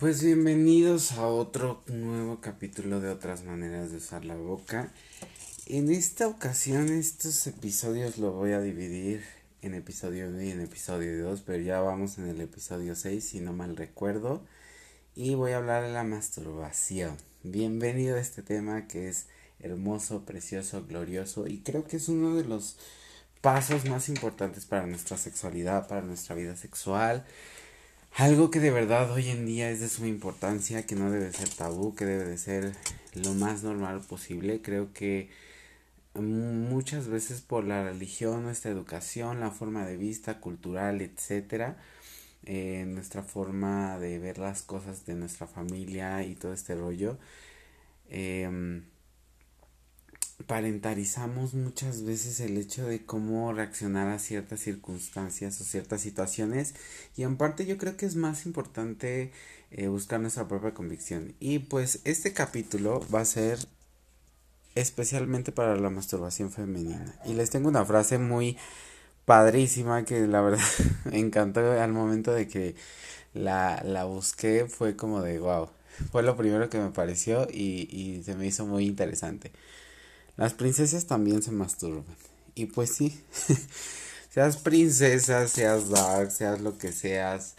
Pues bienvenidos a otro nuevo capítulo de otras maneras de usar la boca. En esta ocasión estos episodios los voy a dividir en episodio 1 y en episodio 2, pero ya vamos en el episodio 6 si no mal recuerdo. Y voy a hablar de la masturbación. Bienvenido a este tema que es hermoso, precioso, glorioso y creo que es uno de los pasos más importantes para nuestra sexualidad, para nuestra vida sexual algo que de verdad hoy en día es de suma importancia, que no debe ser tabú, que debe de ser lo más normal posible. Creo que muchas veces por la religión, nuestra educación, la forma de vista cultural, etcétera, eh, nuestra forma de ver las cosas de nuestra familia y todo este rollo, eh, parentarizamos muchas veces el hecho de cómo reaccionar a ciertas circunstancias o ciertas situaciones y en parte yo creo que es más importante eh, buscar nuestra propia convicción. Y pues este capítulo va a ser especialmente para la masturbación femenina. Y les tengo una frase muy padrísima que la verdad me encantó al momento de que la, la busqué fue como de wow fue lo primero que me pareció y, y se me hizo muy interesante las princesas también se masturban. Y pues sí, seas princesa, seas dark, seas lo que seas,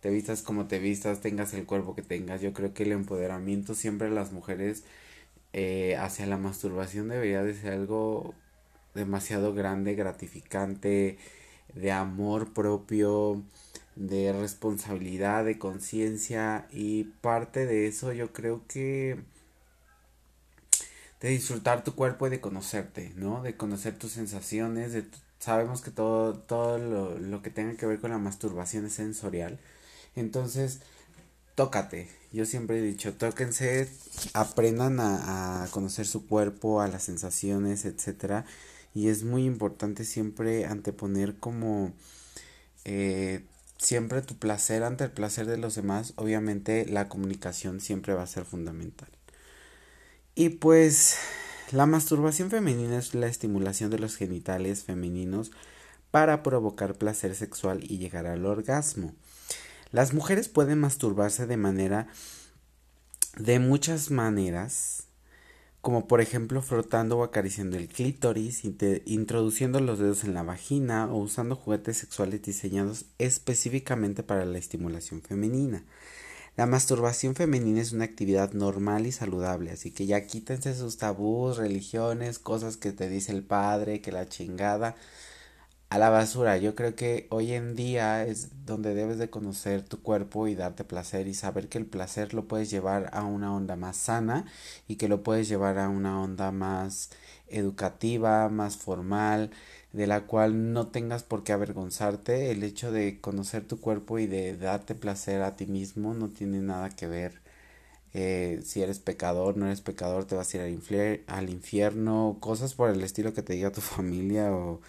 te vistas como te vistas, tengas el cuerpo que tengas. Yo creo que el empoderamiento siempre de las mujeres eh, hacia la masturbación debería de ser algo demasiado grande, gratificante, de amor propio, de responsabilidad, de conciencia y parte de eso yo creo que de disfrutar tu cuerpo y de conocerte, ¿no? De conocer tus sensaciones, de sabemos que todo, todo lo, lo que tenga que ver con la masturbación es sensorial. Entonces, tócate. Yo siempre he dicho, tóquense, aprendan a, a conocer su cuerpo, a las sensaciones, etcétera. Y es muy importante siempre anteponer como eh, siempre tu placer ante el placer de los demás. Obviamente la comunicación siempre va a ser fundamental. Y pues la masturbación femenina es la estimulación de los genitales femeninos para provocar placer sexual y llegar al orgasmo. Las mujeres pueden masturbarse de manera de muchas maneras, como por ejemplo frotando o acariciando el clítoris, introduciendo los dedos en la vagina o usando juguetes sexuales diseñados específicamente para la estimulación femenina. La masturbación femenina es una actividad normal y saludable, así que ya quítense sus tabús, religiones, cosas que te dice el padre, que la chingada a la basura. Yo creo que hoy en día es donde debes de conocer tu cuerpo y darte placer y saber que el placer lo puedes llevar a una onda más sana y que lo puedes llevar a una onda más educativa, más formal, de la cual no tengas por qué avergonzarte. El hecho de conocer tu cuerpo y de darte placer a ti mismo no tiene nada que ver eh, si eres pecador, no eres pecador, te vas a ir al, infierno, cosas por el estilo que te diga tu familia o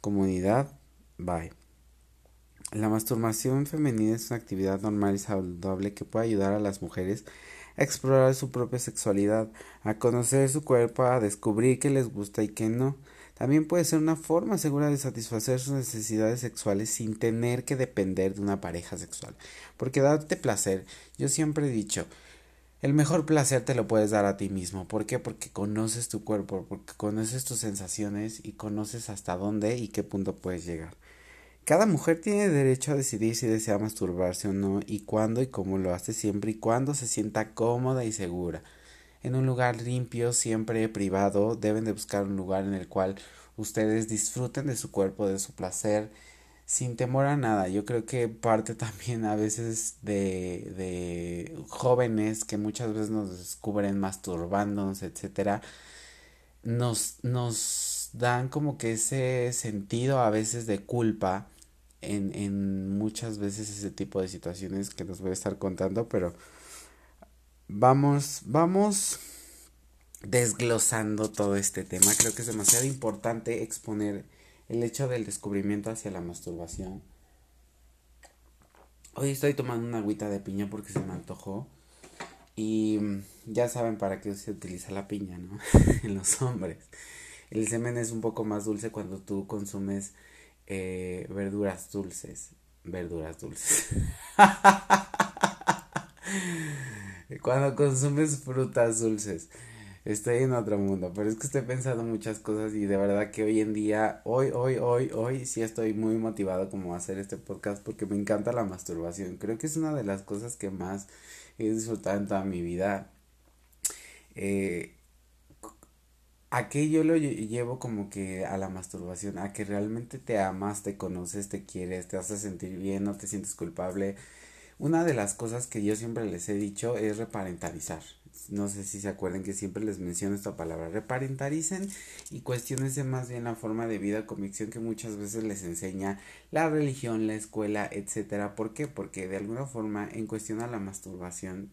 comunidad. Bye. La masturbación femenina es una actividad normal y saludable que puede ayudar a las mujeres a explorar su propia sexualidad, a conocer su cuerpo, a descubrir qué les gusta y qué no. También puede ser una forma segura de satisfacer sus necesidades sexuales sin tener que depender de una pareja sexual. Porque darte placer, yo siempre he dicho, el mejor placer te lo puedes dar a ti mismo. ¿Por qué? Porque conoces tu cuerpo, porque conoces tus sensaciones y conoces hasta dónde y qué punto puedes llegar. Cada mujer tiene derecho a decidir si desea masturbarse o no y cuándo y cómo lo hace siempre y cuando se sienta cómoda y segura en un lugar limpio, siempre privado, deben de buscar un lugar en el cual ustedes disfruten de su cuerpo, de su placer, sin temor a nada. Yo creo que parte también a veces de, de jóvenes que muchas veces nos descubren masturbándonos, etcétera, nos, nos dan como que ese sentido a veces de culpa en, en muchas veces ese tipo de situaciones que nos voy a estar contando, pero vamos, vamos desglosando todo este tema. Creo que es demasiado importante exponer el hecho del descubrimiento hacia la masturbación. Hoy estoy tomando una agüita de piña porque se me antojó. Y mm, ya saben para qué se utiliza la piña, ¿no? en los hombres. El semen es un poco más dulce cuando tú consumes eh, verduras dulces. Verduras dulces. cuando consumes frutas dulces. Estoy en otro mundo, pero es que estoy pensando muchas cosas y de verdad que hoy en día, hoy, hoy, hoy, hoy sí estoy muy motivado como a hacer este podcast porque me encanta la masturbación. Creo que es una de las cosas que más he disfrutado en toda mi vida. Eh, a que yo lo llevo como que a la masturbación, a que realmente te amas, te conoces, te quieres, te hace sentir bien, no te sientes culpable. Una de las cosas que yo siempre les he dicho es reparentalizar. No sé si se acuerdan que siempre les menciono esta palabra. Reparentaricen y cuestionense más bien la forma de vida, convicción que muchas veces les enseña la religión, la escuela, etcétera. ¿Por qué? Porque de alguna forma en cuestión a la masturbación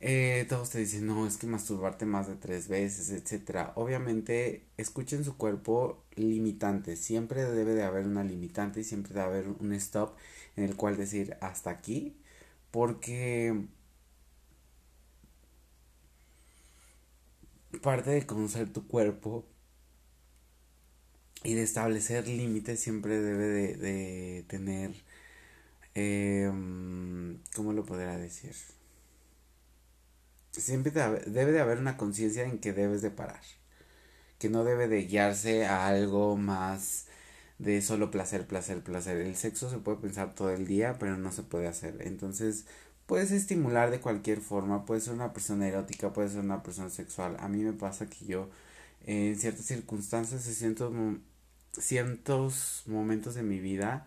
eh, todos te dicen, no, es que masturbarte más de tres veces, etcétera. Obviamente, escuchen su cuerpo limitante. Siempre debe de haber una limitante y siempre debe haber un stop en el cual decir hasta aquí. Porque parte de conocer tu cuerpo y de establecer límites siempre debe de, tener, eh, ¿cómo lo podrá decir? siempre debe de haber una conciencia en que debes de parar, que no debe de guiarse a algo más de solo placer, placer, placer. El sexo se puede pensar todo el día, pero no se puede hacer. Entonces, puedes estimular de cualquier forma, puede ser una persona erótica, puede ser una persona sexual. A mí me pasa que yo en ciertas circunstancias, en ciertos, ciertos momentos de mi vida,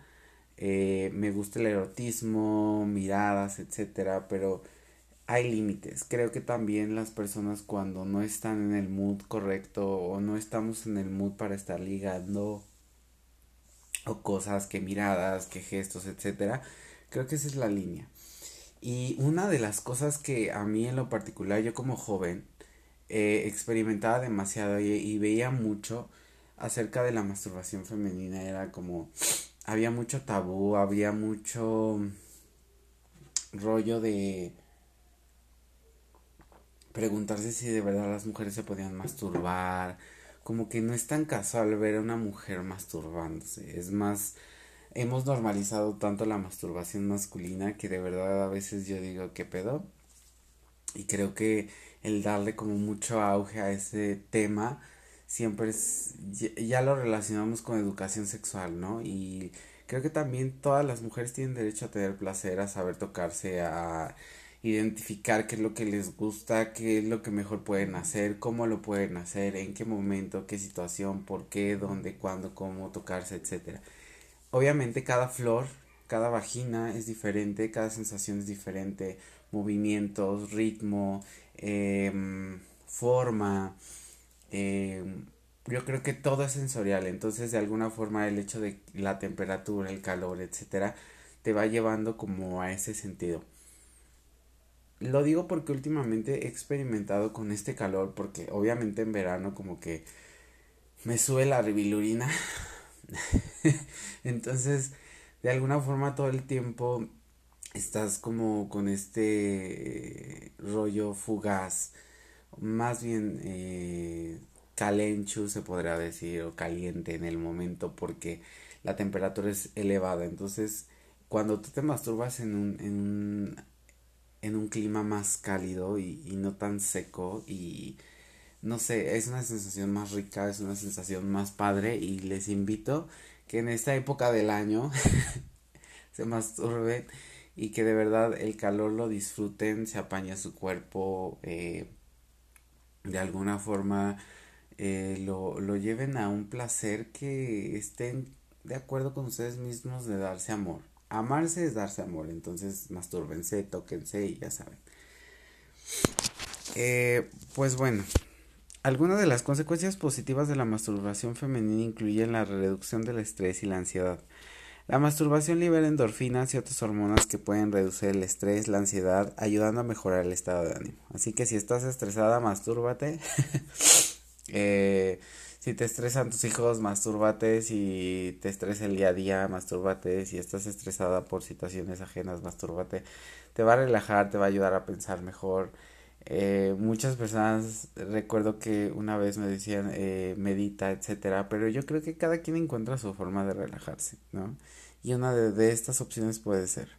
eh, me gusta el erotismo, miradas, etcétera, pero hay límites. Creo que también las personas cuando no están en el mood correcto o no estamos en el mood para estar ligando o cosas que miradas, que gestos, etcétera, creo que esa es la línea. Y una de las cosas que a mí en lo particular, yo como joven, eh, experimentaba demasiado y, y, veía mucho acerca de la masturbación femenina, era como, había mucho tabú, había mucho rollo de preguntarse si de verdad las mujeres se podían masturbar, como que no es tan casual ver a una mujer masturbándose, es más, hemos normalizado tanto la masturbación masculina que de verdad a veces yo digo, ¿qué pedo? Y creo que el darle como mucho auge a ese tema siempre es, ya, lo relacionamos con educación sexual, ¿no? Y creo que también todas las mujeres tienen derecho a tener placer, a saber tocarse, a identificar qué es lo que les gusta, qué es lo que mejor pueden hacer, cómo lo pueden hacer, en qué momento, qué situación, por qué, dónde, cuándo, cómo tocarse, etcétera. Obviamente cada flor, cada vagina es diferente, cada sensación es diferente, movimientos, ritmo, em, forma, em, yo creo que todo es sensorial, entonces de alguna forma el hecho de la temperatura, el calor, etcétera, te va llevando como a ese sentido. Lo digo porque últimamente he experimentado con este calor, porque obviamente en verano como que me sube la ribilurina. Entonces, de alguna forma todo el tiempo estás como con este rollo fugaz, más bien eh, calenchu se podrá decir, o caliente en el momento, porque la temperatura es elevada. Entonces, cuando tú te masturbas en un en un clima más cálido y, y, no tan seco y no sé, es una sensación más rica, es una sensación más padre y les invito que en esta época del año se masturben y que de verdad el calor lo disfruten, se apaña su cuerpo, eh, de alguna forma eh, lo, lo lleven a un placer que estén de acuerdo con ustedes mismos de darse amor. Amarse es darse amor, entonces mastúrbense, tóquense y ya saben. Eh, pues bueno, algunas de las consecuencias positivas de la masturbación femenina incluyen la reducción del estrés y la ansiedad. La masturbación libera endorfinas y otras hormonas que pueden reducir el estrés, la ansiedad, ayudando a mejorar el estado de ánimo. Así que si estás estresada, mastúrbate. eh, si te estresan tus hijos, mastúrbate, si te estresa el día a día, mastúrbate, si estás estresada por situaciones ajenas, mastúrbate, te va a relajar, te va a ayudar a pensar mejor. Eh, muchas personas recuerdo que una vez me decían eh, medita, etcétera, pero yo creo que cada quien encuentra su forma de relajarse, ¿no? Y una de, de estas opciones puede ser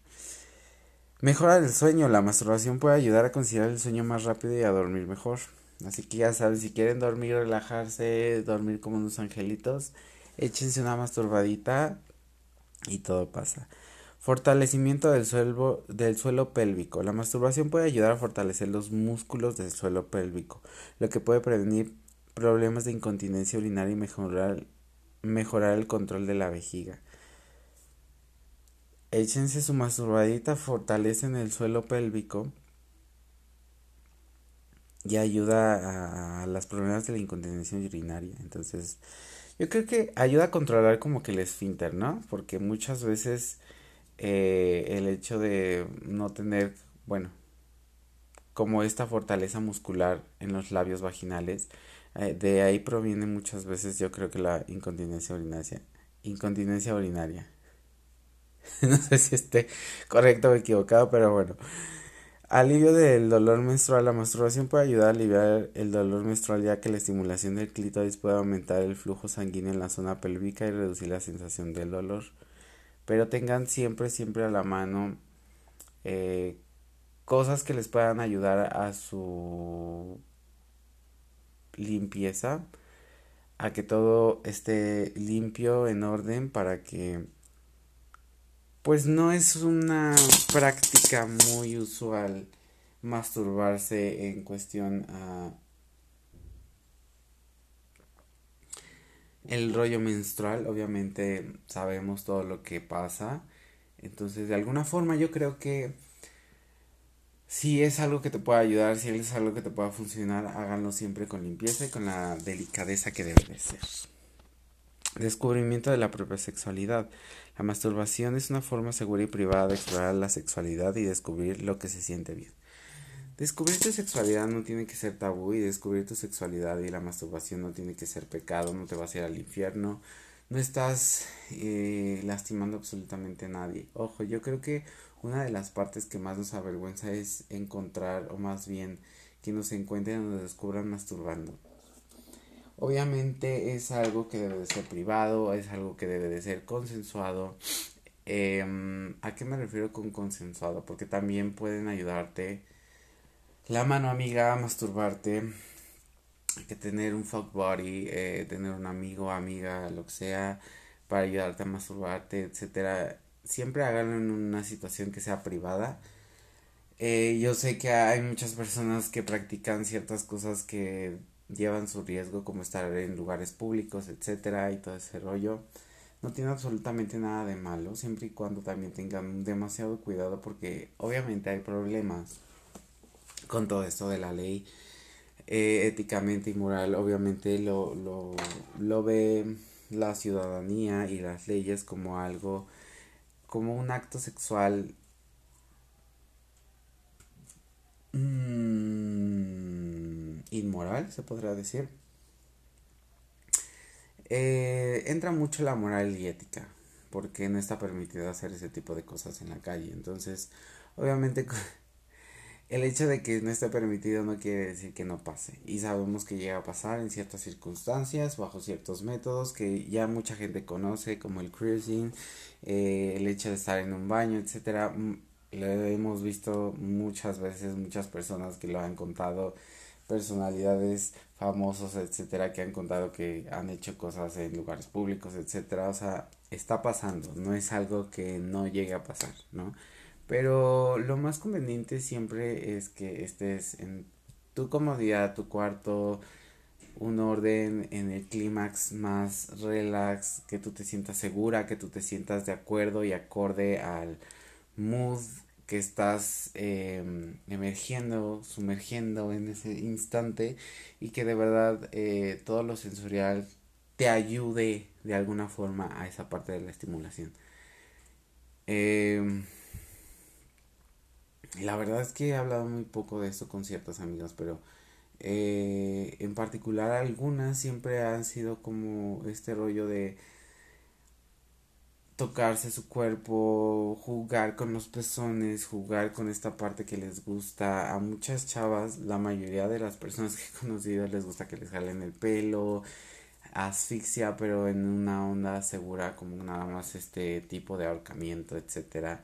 Mejora el sueño. La masturbación puede ayudar a conciliar el sueño más rápido y a dormir mejor. Así que ya saben, si quieren dormir, relajarse, dormir como unos angelitos, échense una masturbadita y todo pasa. Fortalecimiento del suelo, del suelo pélvico. La masturbación puede ayudar a fortalecer los músculos del suelo pélvico, lo que puede prevenir problemas de incontinencia urinaria y mejorar, mejorar el control de la vejiga. Échense su masturbadita, fortalecen el suelo pélvico y ayuda a, las problemas de la incontinencia urinaria. Entonces, yo creo que ayuda a controlar como que el esfínter, ¿no? Porque muchas veces eh, el hecho de no tener, bueno, como esta fortaleza muscular en los labios vaginales, eh, de ahí proviene muchas veces yo creo que la incontinencia urinaria. Incontinencia urinaria. no sé si esté correcto o equivocado, pero bueno. Alivio del dolor menstrual. La masturbación puede ayudar a aliviar el dolor menstrual ya que la estimulación del clítoris puede aumentar el flujo sanguíneo en la zona pélvica y reducir la sensación del dolor. Pero tengan siempre, siempre a la mano eh, cosas que les puedan ayudar a su limpieza, a que todo esté limpio, en orden, para que pues no es una práctica muy usual masturbarse en cuestión a el rollo menstrual, obviamente sabemos todo lo que pasa, entonces de alguna forma yo creo que si es algo que te pueda ayudar, si es algo que te pueda funcionar, háganlo siempre con limpieza y con la delicadeza que debe de ser. Descubrimiento de la propia sexualidad. La masturbación es una forma segura y privada de explorar la sexualidad y descubrir lo que se siente bien. Descubrir tu sexualidad no tiene que ser tabú y descubrir tu sexualidad y la masturbación no tiene que ser pecado, no te vas a ir al infierno, no estás eh, lastimando absolutamente a nadie. Ojo, yo creo que una de las partes que más nos avergüenza es encontrar, o más bien que nos encuentren o nos descubran masturbando. Obviamente es algo que debe de ser privado, es algo que debe de ser consensuado. Em, ¿A qué me refiero con consensuado? Porque también pueden ayudarte la mano amiga a masturbarte. Que tener un fuck body, eh, tener un amigo, amiga, lo que sea, para ayudarte a masturbarte, etcétera. Siempre háganlo en una situación que sea privada. Eh, yo sé que hay muchas personas que practican ciertas cosas que llevan su riesgo como estar en lugares públicos, etcétera, y todo ese rollo. No tiene absolutamente nada de malo, siempre y cuando también tengan demasiado cuidado porque obviamente hay problemas con todo esto de la ley eh, éticamente y moral. Obviamente lo, lo, lo ve la ciudadanía y las leyes como algo, como un acto sexual. Mmm inmoral, se podrá decir. Eh, entra mucho la moral y ética, porque no está permitido hacer ese tipo de cosas en la calle. Entonces, obviamente, el hecho de que no esté permitido no quiere decir que no pase. Y sabemos que llega a pasar en ciertas circunstancias, bajo ciertos métodos que ya mucha gente conoce, como el cruising, eh, el hecho de estar en un baño, etcétera. Mm, lo hemos visto muchas veces, muchas personas que lo han contado personalidades famosos, etcétera, que han contado que han hecho cosas en lugares públicos, etcétera. O sea, está pasando, no es algo que no llegue a pasar, ¿no? Pero lo más conveniente siempre es que estés en tu comodidad, tu cuarto, un orden en el clímax más relax, que tú te sientas segura, que tú te sientas de acuerdo y acorde al mood que estás em, emergiendo, sumergiendo en ese instante y que de verdad eh, todo lo sensorial te ayude de alguna forma a esa parte de la estimulación. Em, la verdad es que he hablado muy poco de esto con ciertas amigas, pero eh, en particular algunas siempre han sido como este rollo de tocarse su cuerpo, jugar con los pezones, jugar con esta parte que les gusta. A muchas chavas, la mayoría de las personas que he conocido les gusta que les jalen el pelo, asfixia, pero en una onda segura como nada más este tipo de ahorcamiento, etcétera.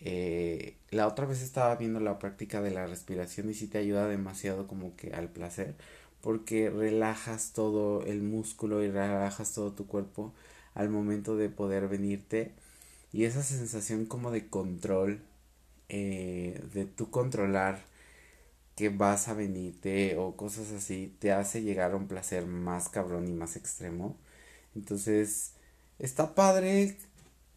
Eh, la otra vez estaba viendo la práctica de la respiración y sí te ayuda demasiado como que al placer porque relajas todo el músculo y relajas todo tu cuerpo al momento de poder venirte y esa sensación como de control eh, de tu controlar que vas a venirte o cosas así te hace llegar a un placer más cabrón y más extremo entonces está padre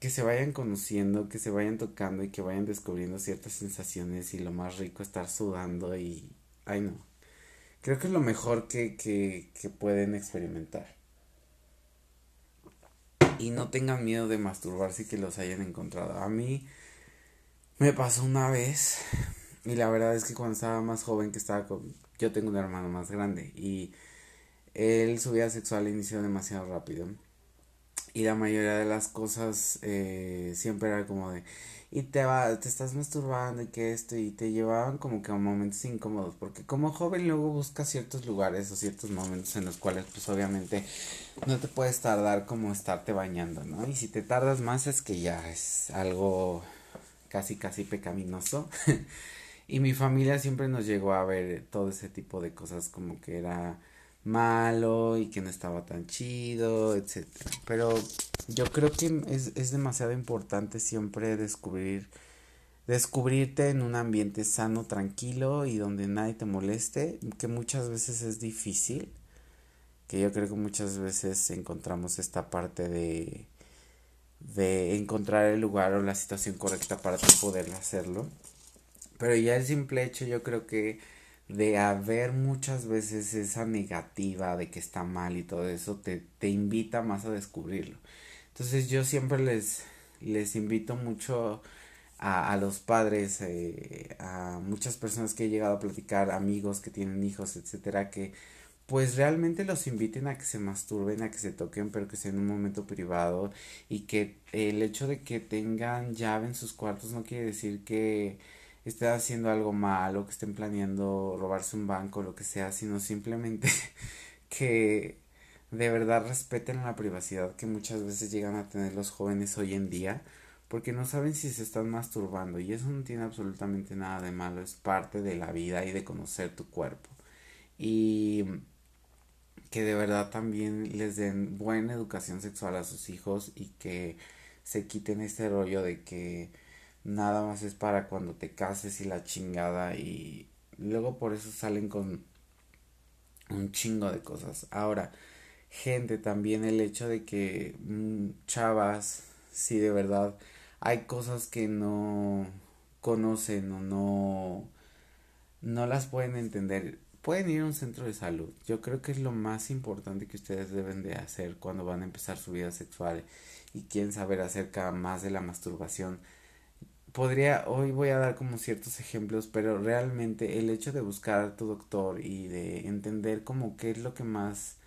que se vayan conociendo, que se vayan tocando y que vayan descubriendo ciertas sensaciones y lo más rico estar sudando y... Ay no. Creo que es lo mejor que, que, que pueden experimentar. Y no tengan miedo de masturbarse y que los hayan encontrado. A mí me pasó una vez y la verdad es que cuando estaba más joven que estaba con... Yo tengo un hermano más grande y él su vida sexual inició demasiado rápido y la mayoría de las cosas eh, siempre era como de y te va te estás masturbando y que esto y te llevaban como que a momentos incómodos porque como joven luego buscas ciertos lugares o ciertos momentos en los cuales pues obviamente no te puedes tardar como estarte bañando no y si te tardas más es que ya es algo casi casi pecaminoso y mi familia siempre nos llegó a ver todo ese tipo de cosas como que era malo y que no estaba tan chido, etcétera. Pero yo creo que es, es demasiado importante siempre descubrir descubrirte en un ambiente sano, tranquilo y donde nadie te moleste, que muchas veces es difícil, que yo creo que muchas veces encontramos esta parte de de encontrar el lugar o la situación correcta para poder hacerlo. Pero ya el simple hecho yo creo que de haber muchas veces esa negativa de que está mal y todo eso, te, te invita más a descubrirlo. Entonces yo siempre les, les invito mucho a, a los padres, eh, a muchas personas que he llegado a platicar, amigos que tienen hijos, etcétera, que pues realmente los inviten a que se masturben, a que se toquen, pero que sea en un momento privado y que el hecho de que tengan llave en sus cuartos no quiere decir que estén haciendo algo malo, que estén planeando robarse un banco, lo que sea, sino simplemente que de verdad respeten la privacidad que muchas veces llegan a tener los jóvenes hoy en día, porque no saben si se están masturbando y eso no tiene absolutamente nada de malo, es parte de la vida y de conocer tu cuerpo. Y que de verdad también les den buena educación sexual a sus hijos y que se quiten este rollo de que nada más es para cuando te cases y la chingada y luego por eso salen con un chingo de cosas. Ahora, gente, también el hecho de que mm, chavas, si de verdad hay cosas que no conocen o no no las pueden entender, pueden ir a un centro de salud. Yo creo que es lo más importante que ustedes deben de hacer cuando van a empezar su vida sexual y quieren saber acerca más de la masturbación podría, hoy voy a dar como ciertos ejemplos, pero realmente el hecho de buscar a tu doctor y de entender como qué es lo que más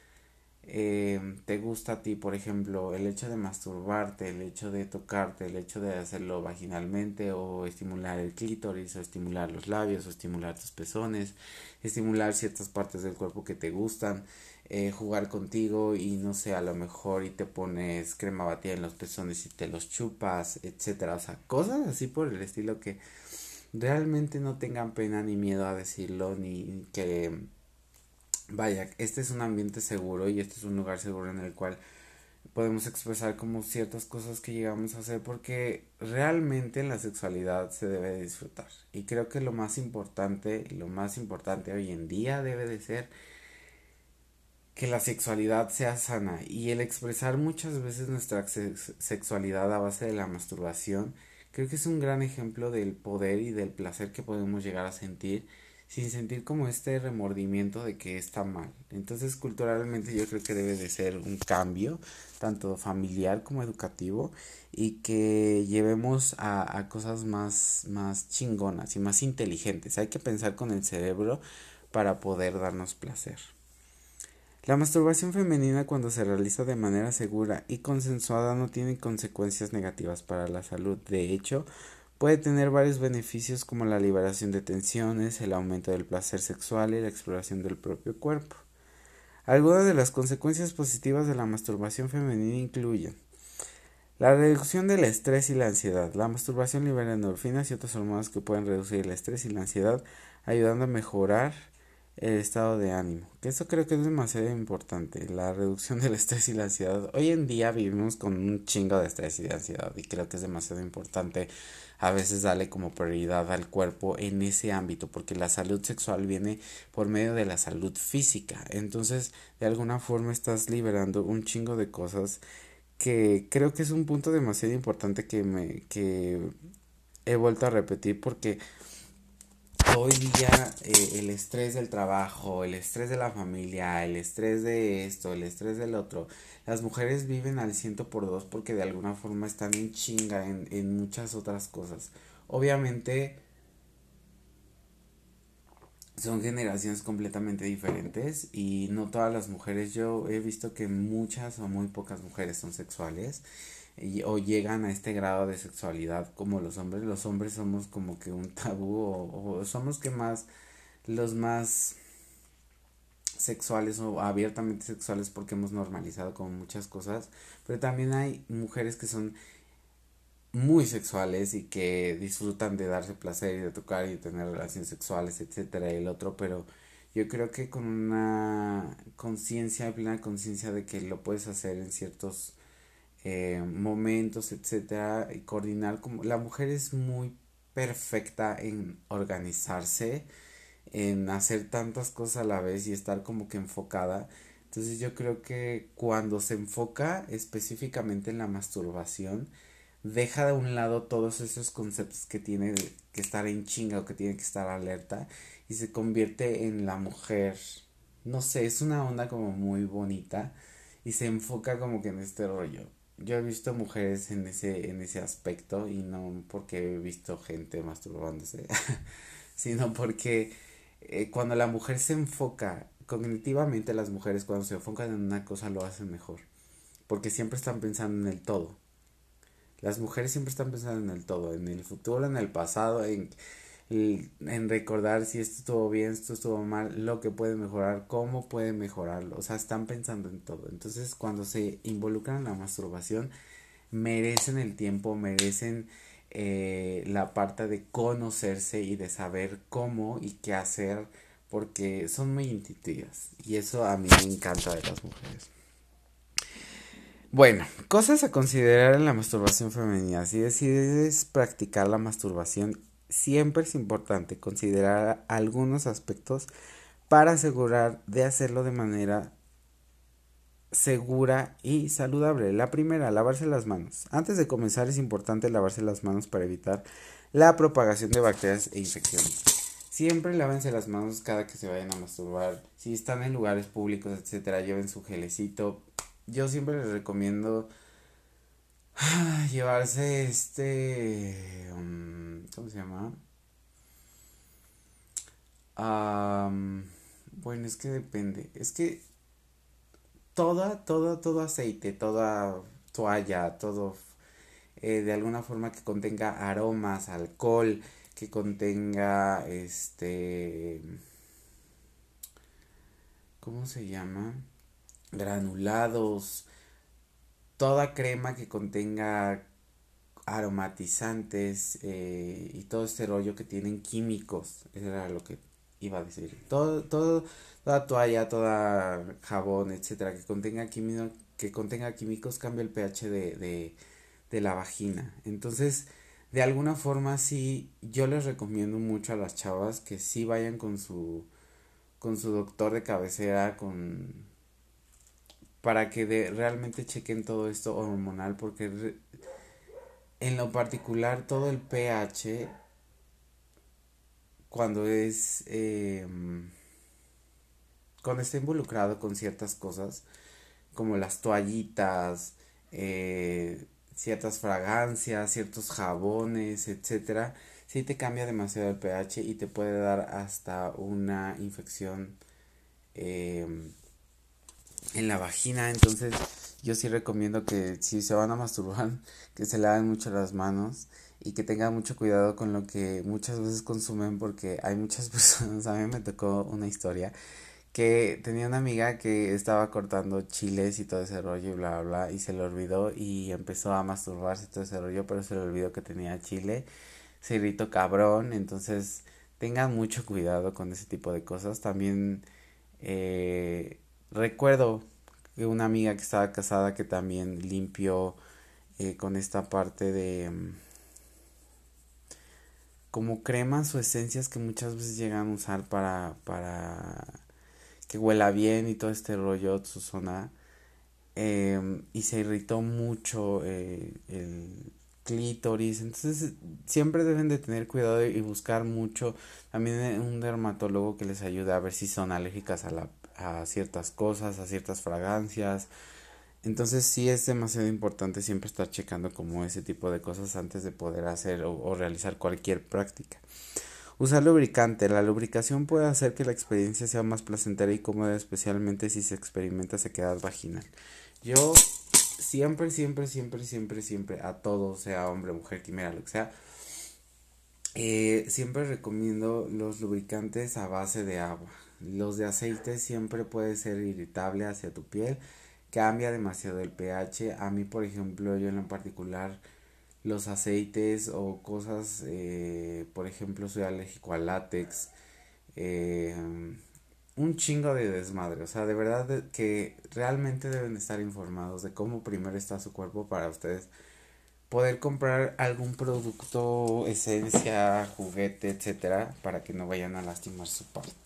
eh, te gusta a ti, por ejemplo, el hecho de masturbarte, el hecho de tocarte, el hecho de hacerlo vaginalmente o estimular el clítoris o estimular los labios o estimular tus pezones, estimular ciertas partes del cuerpo que te gustan, eh, jugar contigo y no sé, a lo mejor y te pones crema batida en los pezones y te los chupas, etcétera, o sea, cosas así por el estilo que realmente no tengan pena ni miedo a decirlo ni que vaya, este es un ambiente seguro y este es un lugar seguro en el cual podemos expresar como ciertas cosas que llegamos a hacer porque realmente la sexualidad se debe disfrutar. Y creo que lo más importante lo más importante hoy en día debe de ser que la sexualidad sea sana y el expresar muchas veces nuestra sexualidad a base de la masturbación creo que es un gran ejemplo del poder y del placer que podemos llegar a sentir sin sentir como este remordimiento de que está mal. Entonces culturalmente yo creo que debe de ser un cambio, tanto familiar como educativo, y que llevemos a, a cosas más, más chingonas y más inteligentes. Hay que pensar con el cerebro para poder darnos placer. La masturbación femenina cuando se realiza de manera segura y consensuada no tiene consecuencias negativas para la salud. De hecho, puede tener varios beneficios como la liberación de tensiones, el aumento del placer sexual y la exploración del propio cuerpo. Algunas de las consecuencias positivas de la masturbación femenina incluyen La reducción del estrés y la ansiedad. La masturbación libera endorfinas y otras hormonas que pueden reducir el estrés y la ansiedad, ayudando a mejorar el estado de ánimo. Que eso creo que es demasiado importante, la reducción del estrés y la ansiedad. Hoy en día vivimos con un chingo de estrés y de ansiedad y creo que es demasiado importante a veces darle como prioridad al cuerpo en ese ámbito, porque la salud sexual viene por medio de la salud física. Entonces, de alguna forma estás liberando un chingo de cosas que creo que es un punto demasiado importante que me que he vuelto a repetir porque hoy día eh, el estrés del trabajo, el estrés de la familia, el estrés de esto, el estrés del otro, las mujeres viven al ciento por dos porque de alguna forma están en chinga en, en muchas otras cosas. Obviamente son generaciones completamente diferentes y no todas las mujeres, yo he visto que muchas o muy pocas mujeres son sexuales o llegan a este grado de sexualidad como los hombres. Los hombres somos como que un tabú o, somos que más los más sexuales o abiertamente sexuales porque hemos normalizado como muchas cosas, pero también hay mujeres que son muy sexuales y que disfrutan de darse placer y de tocar y tener relaciones sexuales, etcétera, y el otro, pero yo creo que con una conciencia, plena conciencia de que lo puedes hacer en ciertos eh, momentos, etcétera, y coordinar como la mujer es muy perfecta en organizarse, en hacer tantas cosas a la vez y estar como que enfocada. Entonces yo creo que cuando se enfoca específicamente en la masturbación, deja de un lado todos esos conceptos que tiene que estar en chinga o que tiene que estar alerta y se convierte en la mujer. No sé, es una onda como muy bonita y se enfoca como que en este rollo yo he visto mujeres en ese, en ese aspecto y no porque he visto gente masturbándose, sino porque eh, cuando la mujer se enfoca, cognitivamente las mujeres cuando se enfocan en una cosa lo hacen mejor, porque siempre están pensando en el todo. Las mujeres siempre están pensando en el todo, en el futuro, en el pasado, en en recordar si esto estuvo bien, esto estuvo mal, lo que puede mejorar, cómo puede mejorarlo. O sea, están pensando en todo. Entonces, cuando se involucran en la masturbación, merecen el tiempo, merecen eh, la parte de conocerse y de saber cómo y qué hacer, porque son muy intuitivas. Y eso a mí me encanta de las mujeres. Bueno, cosas a considerar en la masturbación femenina. Si decides practicar la masturbación siempre es importante considerar algunos aspectos para asegurar de hacerlo de manera segura y saludable. La primera, lavarse las manos. Antes de comenzar es importante lavarse las manos para evitar la propagación de bacterias e infecciones. Siempre lávense las manos cada que se vayan a masturbar. Si están en lugares públicos, etcétera, lleven su gelecito. Yo siempre les recomiendo llevarse este um, ¿cómo se llama? bueno es que depende es que toda toda todo aceite toda toalla todo eh, de alguna forma que contenga aromas alcohol que contenga este ¿cómo se llama? granulados toda crema que contenga aromatizantes eh, y todo este rollo que tienen químicos, eso era lo que iba a decir. Todo, todo, toda toalla, toda jabón, etcétera, que contenga químicos, que contenga químicos cambia el pH de, de, de la vagina. Entonces, de alguna forma sí, yo les recomiendo mucho a las chavas que sí vayan con su con su doctor de cabecera, con para que de, realmente chequen todo esto hormonal porque en lo particular todo el pH cuando es eh, cuando está involucrado con ciertas cosas como las toallitas eh, ciertas fragancias ciertos jabones etcétera sí te cambia demasiado el pH y te puede dar hasta una infección eh, en la vagina. Entonces yo sí recomiendo que si se van a masturbar, que se laven mucho las manos y que tengan mucho cuidado con lo que muchas veces consumen porque hay muchas personas, a mí me tocó una historia que tenía una amiga que estaba cortando chiles y todo ese rollo y bla, bla, bla, y se le olvidó y empezó a masturbarse todo ese rollo, pero se le olvidó que tenía chile, se irritó cabrón, entonces tengan mucho cuidado con ese tipo de cosas. También eh, recuerdo que una amiga que estaba casada que también limpió eh, con esta parte de mm, como cremas o esencias que muchas veces llegan a usar para para que huela bien y todo este rollo su zona em, y se irritó mucho eh, el clítoris. Entonces siempre deben de tener cuidado y buscar mucho. También un dermatólogo que les ayude a ver si son alérgicas a la a ciertas cosas a ciertas fragancias entonces sí es demasiado importante siempre estar checando como ese tipo de cosas antes de poder hacer o realizar cualquier práctica Usar lubricante. La lubricación puede hacer que la experiencia sea más placentera y cómoda, especialmente si se experimenta sequedad vaginal. Yo siempre, siempre, siempre, siempre, siempre, a todo, sea hombre, mujer, quimera, lo que sea, eh, siempre recomiendo los lubricantes a base de agua. Los de aceite siempre puede ser irritable hacia tu piel, cambia demasiado el pH. A mí, por ejemplo, yo en lo particular los aceites o cosas, eh, por ejemplo, soy alérgico al látex, eh, un chingo de desmadre, o sea, de verdad que realmente deben estar informados de cómo primero está su cuerpo para ustedes poder comprar algún producto, esencia, juguete, etcétera, para que no vayan a lastimar su parte.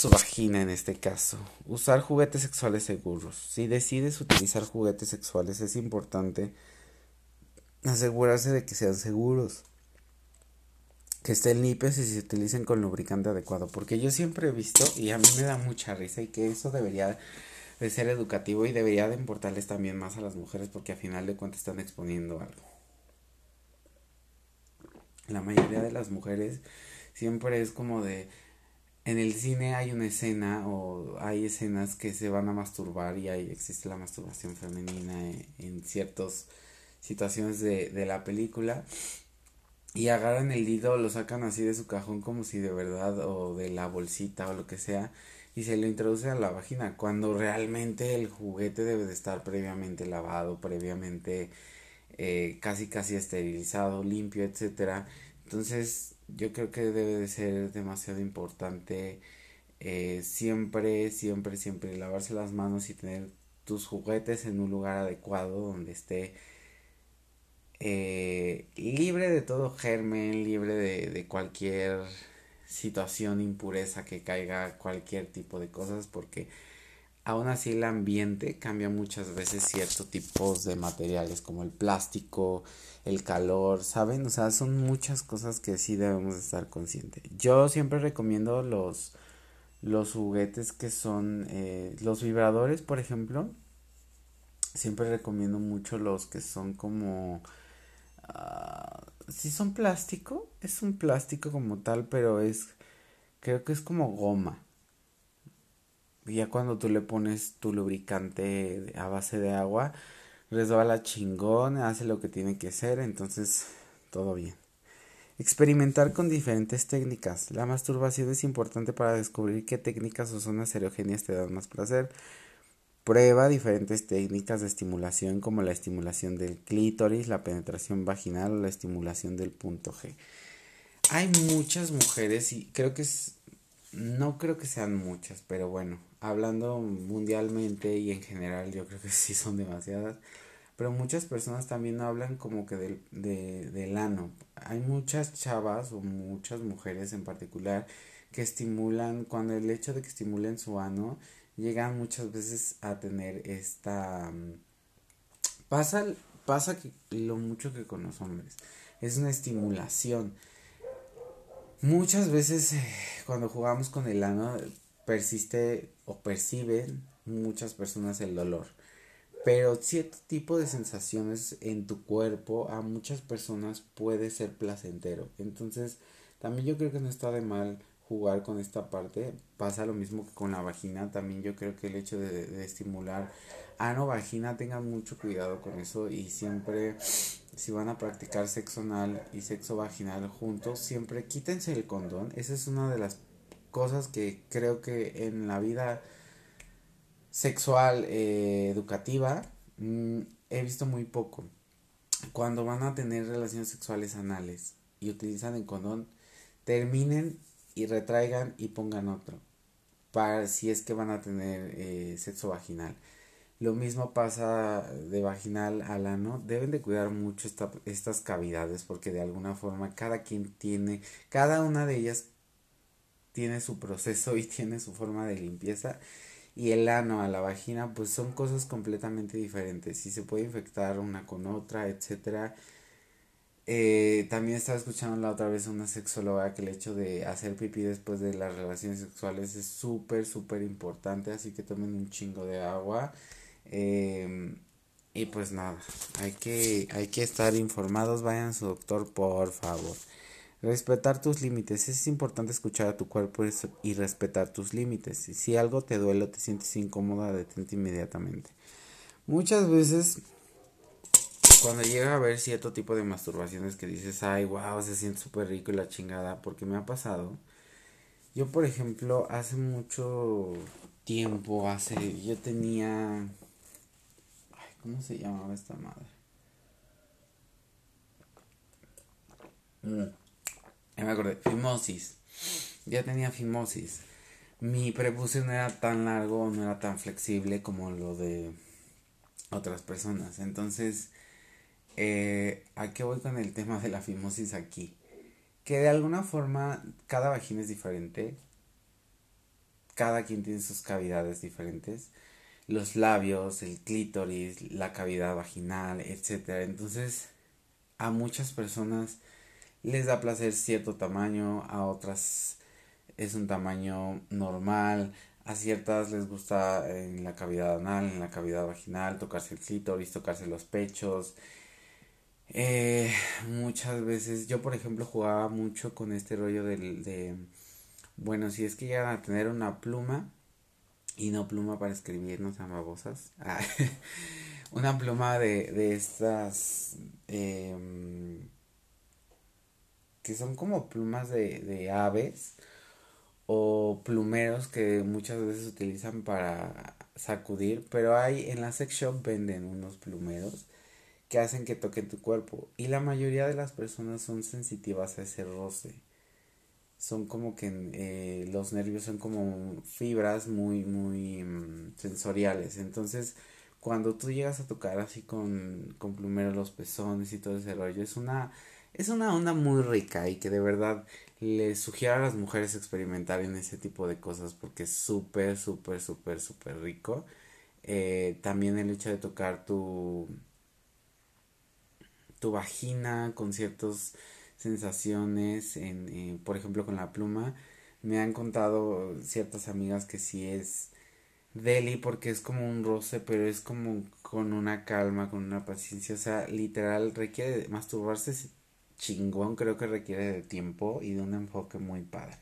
Su vagina en este caso. Usar juguetes sexuales seguros. Si decides utilizar juguetes sexuales es importante asegurarse de que sean seguros, que estén limpios y se utilicen con lubricante adecuado, porque yo siempre he visto y a mí me da mucha risa y que eso debería de ser educativo y debería de importarles también más a las mujeres porque a final de cuentas están exponiendo algo. La mayoría de las mujeres siempre es como de en el cine hay una escena o hay escenas que se van a masturbar y ahí existe la masturbación femenina en ciertos situaciones de, de la película y agarran el lido, lo sacan así de su cajón como si de verdad o de la bolsita o lo que sea y se lo introducen a la vagina cuando realmente el juguete debe de estar previamente lavado, previamente eh, casi casi esterilizado, limpio, etcétera. Entonces yo creo que debe de ser demasiado importante eh, siempre, siempre, siempre lavarse las manos y tener tus juguetes en un lugar adecuado donde esté eh, libre de todo germen, libre de, de cualquier situación, impureza que caiga, cualquier tipo de cosas, porque aún así el ambiente cambia muchas veces ciertos tipos de materiales como el plástico, el calor, ¿saben? O sea, son muchas cosas que sí debemos estar conscientes. Yo siempre recomiendo los, los juguetes que son eh, los vibradores, por ejemplo. Siempre recomiendo mucho los que son como Ah, si son plástico, es un plástico como tal, pero es, creo que es como goma. Ya cuando tú le pones tu lubricante a base de agua, resbala chingón, hace lo que tiene que hacer, entonces todo bien. Experimentar con diferentes técnicas. La masturbación es importante para descubrir qué técnicas o zonas erogéneas te dan más placer. Prueba diferentes técnicas de estimulación como la estimulación del clítoris, la penetración vaginal o la estimulación del punto G. Hay muchas mujeres y creo que es, no creo que sean muchas, pero bueno, hablando mundialmente y en general yo creo que sí son demasiadas, pero muchas personas también hablan como que del, de, del ano. Hay muchas chavas o muchas mujeres en particular que estimulan, cuando el hecho de que estimulen su ano, llegan muchas veces a tener esta... Mm, pasa, pasa que lo mucho que con los hombres. Es una estimulación. Muchas veces eh, cuando jugamos con el ano persiste o perciben muchas personas el dolor. Pero cierto tipo de sensaciones en tu cuerpo a muchas personas puede ser placentero. Entonces, también yo creo que no está de mal jugar con esta parte. Pasa lo mismo que con la vagina. También yo creo que el hecho de, de estimular ano vagina tengan mucho cuidado con eso y siempre si van a practicar sexo anal y sexo vaginal juntos siempre quítense el condón esa es una de las cosas que creo que en la vida sexual eh, educativa mm, he visto muy poco. Cuando van a tener relaciones sexuales anales y utilizan el condón, terminen y retraigan y pongan otro. Para si es que van a tener eh, sexo vaginal. Lo mismo pasa de vaginal al ano. Deben de cuidar mucho estas cavidades porque de alguna forma cada quien tiene, cada una de ellas tiene su proceso y tiene su forma de limpieza. Y el ano a la vagina pues son cosas completamente diferentes. Y se puede infectar una con otra, etcétera. Eh, también estaba escuchando la otra vez una sexóloga que el hecho de hacer pipí después de las relaciones sexuales es súper, súper importante. Así que tomen un chingo de agua. Em, y pues nada, hay que, hay que estar informados, vayan a su doctor por favor. Respetar tus límites. Es importante escuchar a tu cuerpo y respetar tus límites. Si algo te duele o te sientes incómoda, detente inmediatamente. Muchas veces, cuando llega a ver cierto tipo de masturbaciones que dices, ay, wow, se siente súper rico y la chingada, porque me ha pasado. Yo, por ejemplo, hace mucho tiempo, hace, yo tenía ¿Cómo se llamaba esta madre? Mm. Ya me acordé. Fimosis. Ya tenía fimosis. Mi prepucio no era tan largo, no era tan flexible como lo de otras personas. Entonces, eh, ¿a qué voy con el tema de la fimosis aquí? Que de alguna forma cada vagina es diferente. Cada quien tiene sus cavidades diferentes los labios, el clítoris, la cavidad vaginal, etc. Entonces, a muchas personas les da placer cierto tamaño, a otras es un tamaño normal, a ciertas les gusta en la cavidad anal, en la cavidad vaginal, tocarse el clítoris, tocarse los pechos. Eh, muchas veces, yo por ejemplo jugaba mucho con este rollo del, de, bueno, si es que llegan a tener una pluma, y no pluma para escribir, no sean babosas. Ah, una pluma de, de estas em, que son como plumas de, de aves o plumeros que muchas veces utilizan para sacudir, pero hay en la sex shop venden unos plumeros que hacen que toquen tu cuerpo y la mayoría de las personas son sensitivas a ese roce son como que eh, los nervios son como fibras muy, muy mm, sensoriales. Entonces, cuando tú llegas a tocar así con, con plumero los pezones y todo ese rollo, es una, es una onda muy rica y que de verdad les sugiero a las mujeres experimentar en ese tipo de cosas porque es súper, súper, súper, súper rico. Eh, también el hecho de tocar tu, tu vagina con ciertos sensaciones, en, eh, por ejemplo con la pluma. Me han contado ciertas amigas que sí es deli porque es como un roce, pero es como con una calma, con una paciencia. O sea, literal requiere masturbarse chingón, creo que requiere de tiempo y de un enfoque muy padre.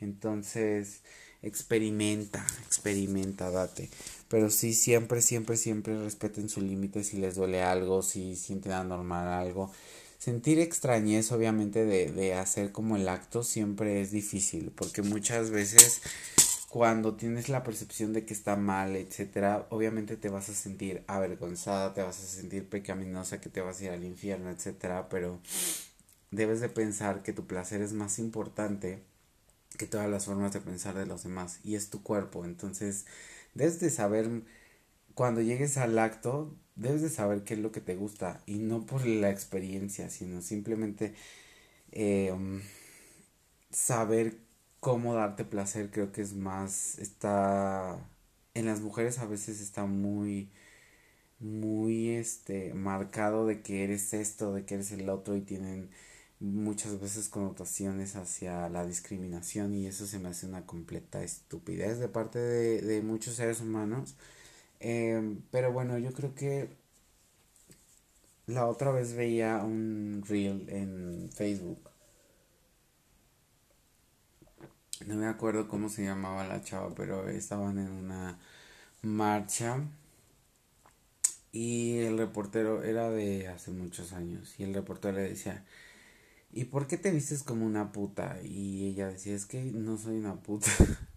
Entonces, experimenta, experimenta, date. Pero sí, siempre, siempre, siempre respeten su límite si les duele algo, si sienten anormal algo. Sentir extrañez, obviamente, de, de hacer como el acto siempre es difícil, porque muchas veces cuando tienes la percepción de que está mal, etcétera, obviamente te vas a sentir avergonzada, te vas a sentir pecaminosa, que te vas a ir al infierno, etcétera, pero debes de pensar que tu placer es más importante que todas las formas de pensar de los demás y es tu cuerpo, entonces debes de saber cuando llegues al acto debes de saber qué es lo que te gusta y no por la experiencia, sino simplemente eh, um, saber cómo darte placer creo que es más está en las mujeres a veces está muy muy este marcado de que eres esto de que eres el otro y tienen muchas veces connotaciones hacia la discriminación y eso se me hace una completa estupidez de parte de, de muchos seres humanos Em, pero bueno, yo creo que la otra vez veía un reel en Facebook. No me acuerdo cómo se llamaba la chava, pero estaban en una marcha y el reportero era de hace muchos años y el reportero le decía ¿y por qué te vistes como una puta? Y ella decía, es que no soy una puta.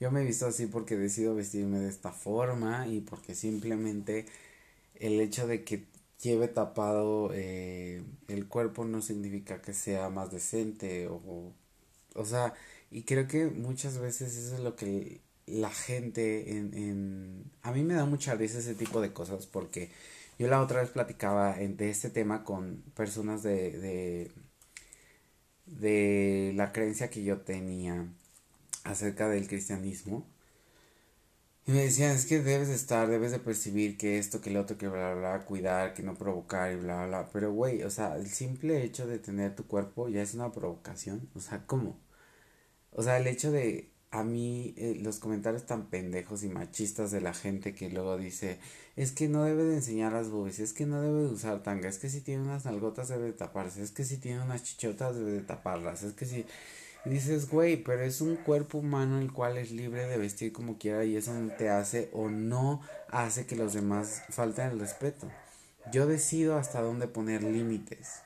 Yo me he visto así porque decido vestirme de esta forma y porque simplemente el hecho de que lleve tapado eh, el cuerpo no significa que sea más decente o, o sea, y creo que muchas veces eso es lo que la gente en, en... A mí me da mucha risa ese tipo de cosas porque yo la otra vez platicaba de este tema con personas de, de, de la creencia que yo tenía acerca del cristianismo. Y me decían, es que debes de estar, debes de percibir que esto, que lo otro, que bla, bla, bla, cuidar, que no provocar y bla, bla. Pero, güey, o sea, el simple hecho de tener tu cuerpo ya es una provocación. O sea, ¿cómo? O sea, el hecho de a mí eh, los comentarios tan pendejos y machistas de la gente que luego dice, es que no debe de enseñar las boobies, es que no debe de usar tanga, es que si tiene unas nalgotas debe de taparse, es que si tiene unas chichotas debe de taparlas, es que si dices, güey, pero es un cuerpo humano el cual es libre de vestir como quiera y eso te hace o no hace que los demás falten el respeto. Yo decido hasta dónde poner límites.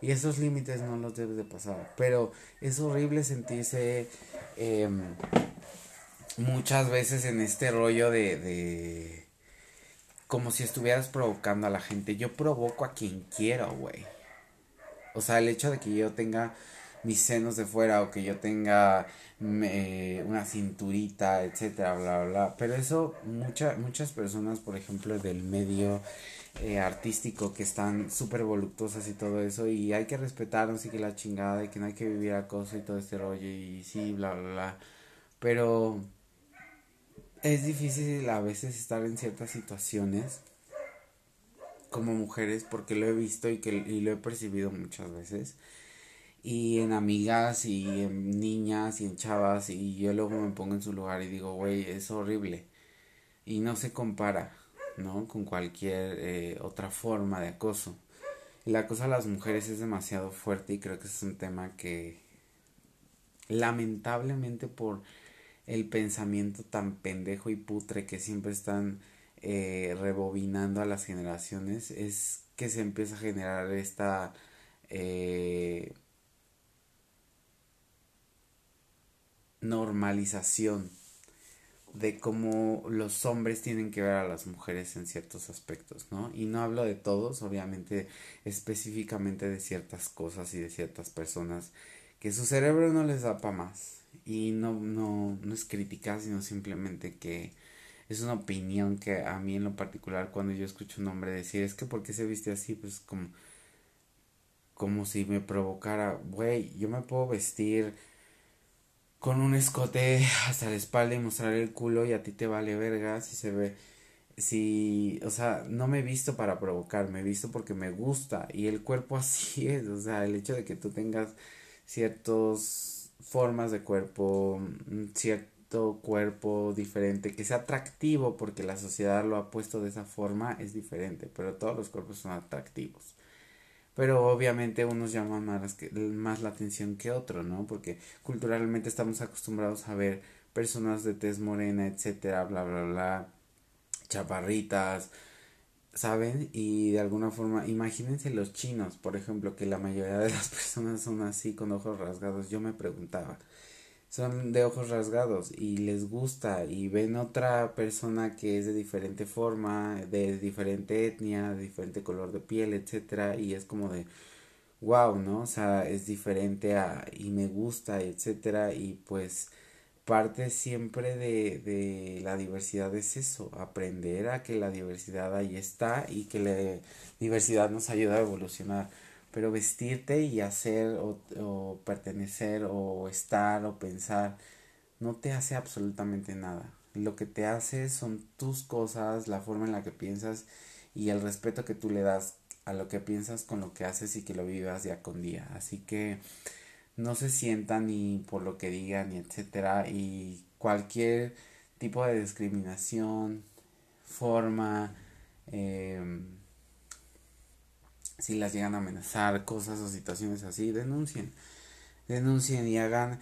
Y esos límites no los debes de pasar. Pero es horrible sentirse em, muchas veces en este rollo de, de... Como si estuvieras provocando a la gente. Yo provoco a quien quiero, güey. O sea, el hecho de que yo tenga mis senos de fuera o que yo tenga una cinturita, etcétera, bla, bla, Pero eso mucha, muchas personas, por ejemplo, del medio eh, artístico que están súper voluptuosas y todo eso y hay que respetarnos y que la chingada y que no hay que vivir acoso y todo este rollo y sí, bla, bla, bla. Pero es difícil a veces estar en ciertas situaciones como mujeres porque lo he visto y que y lo he percibido muchas veces y en amigas y en niñas y en chavas y yo luego me pongo en su lugar y digo, güey, es horrible y no se compara, ¿no? Con cualquier eh, otra forma de acoso. El acoso a las mujeres es demasiado fuerte y creo que es un tema que lamentablemente por el pensamiento tan pendejo y putre que siempre están eh, rebobinando a las generaciones es que se empieza a generar esta eh, normalización de cómo los hombres tienen que ver a las mujeres en ciertos aspectos, ¿no? Y no hablo de todos, obviamente específicamente de ciertas cosas y de ciertas personas que su cerebro no les da para más. Y no, no, no es crítica, sino simplemente que es una opinión que a mí en lo particular cuando yo escucho un hombre decir es que porque se viste así, pues como, como si me provocara, güey, yo me puedo vestir con un escote hasta la espalda y mostrar el culo y a ti te vale verga si se ve si o sea no me he visto para provocar me he visto porque me gusta y el cuerpo así es o sea el hecho de que tú tengas ciertas formas de cuerpo cierto cuerpo diferente que sea atractivo porque la sociedad lo ha puesto de esa forma es diferente pero todos los cuerpos son atractivos pero obviamente unos llaman más, más la atención que otros, ¿no? Porque culturalmente estamos acostumbrados a ver personas de tez morena, etcétera, bla, bla, bla, chaparritas, ¿saben? Y de alguna forma, imagínense los chinos, por ejemplo, que la mayoría de las personas son así con ojos rasgados. Yo me preguntaba, son de ojos rasgados y les gusta y ven otra persona que es de diferente forma, de diferente etnia, de diferente color de piel, etcétera y es como de wow, ¿no? O sea, es diferente a y me gusta, etcétera y pues parte siempre de, de la diversidad es eso, aprender a que la diversidad ahí está y que la diversidad nos ayuda a evolucionar pero vestirte y hacer o, pertenecer o estar o pensar no te hace absolutamente nada. Lo que te hace son tus cosas, la forma en la que piensas y el respeto que tú le das a lo que piensas con lo que haces y que lo vivas día con día. Así que no se sientan ni por lo que digan ni etcétera y cualquier tipo de discriminación, forma, eh, si las llegan a amenazar, cosas o situaciones así, denuncien. Denuncien y hagan...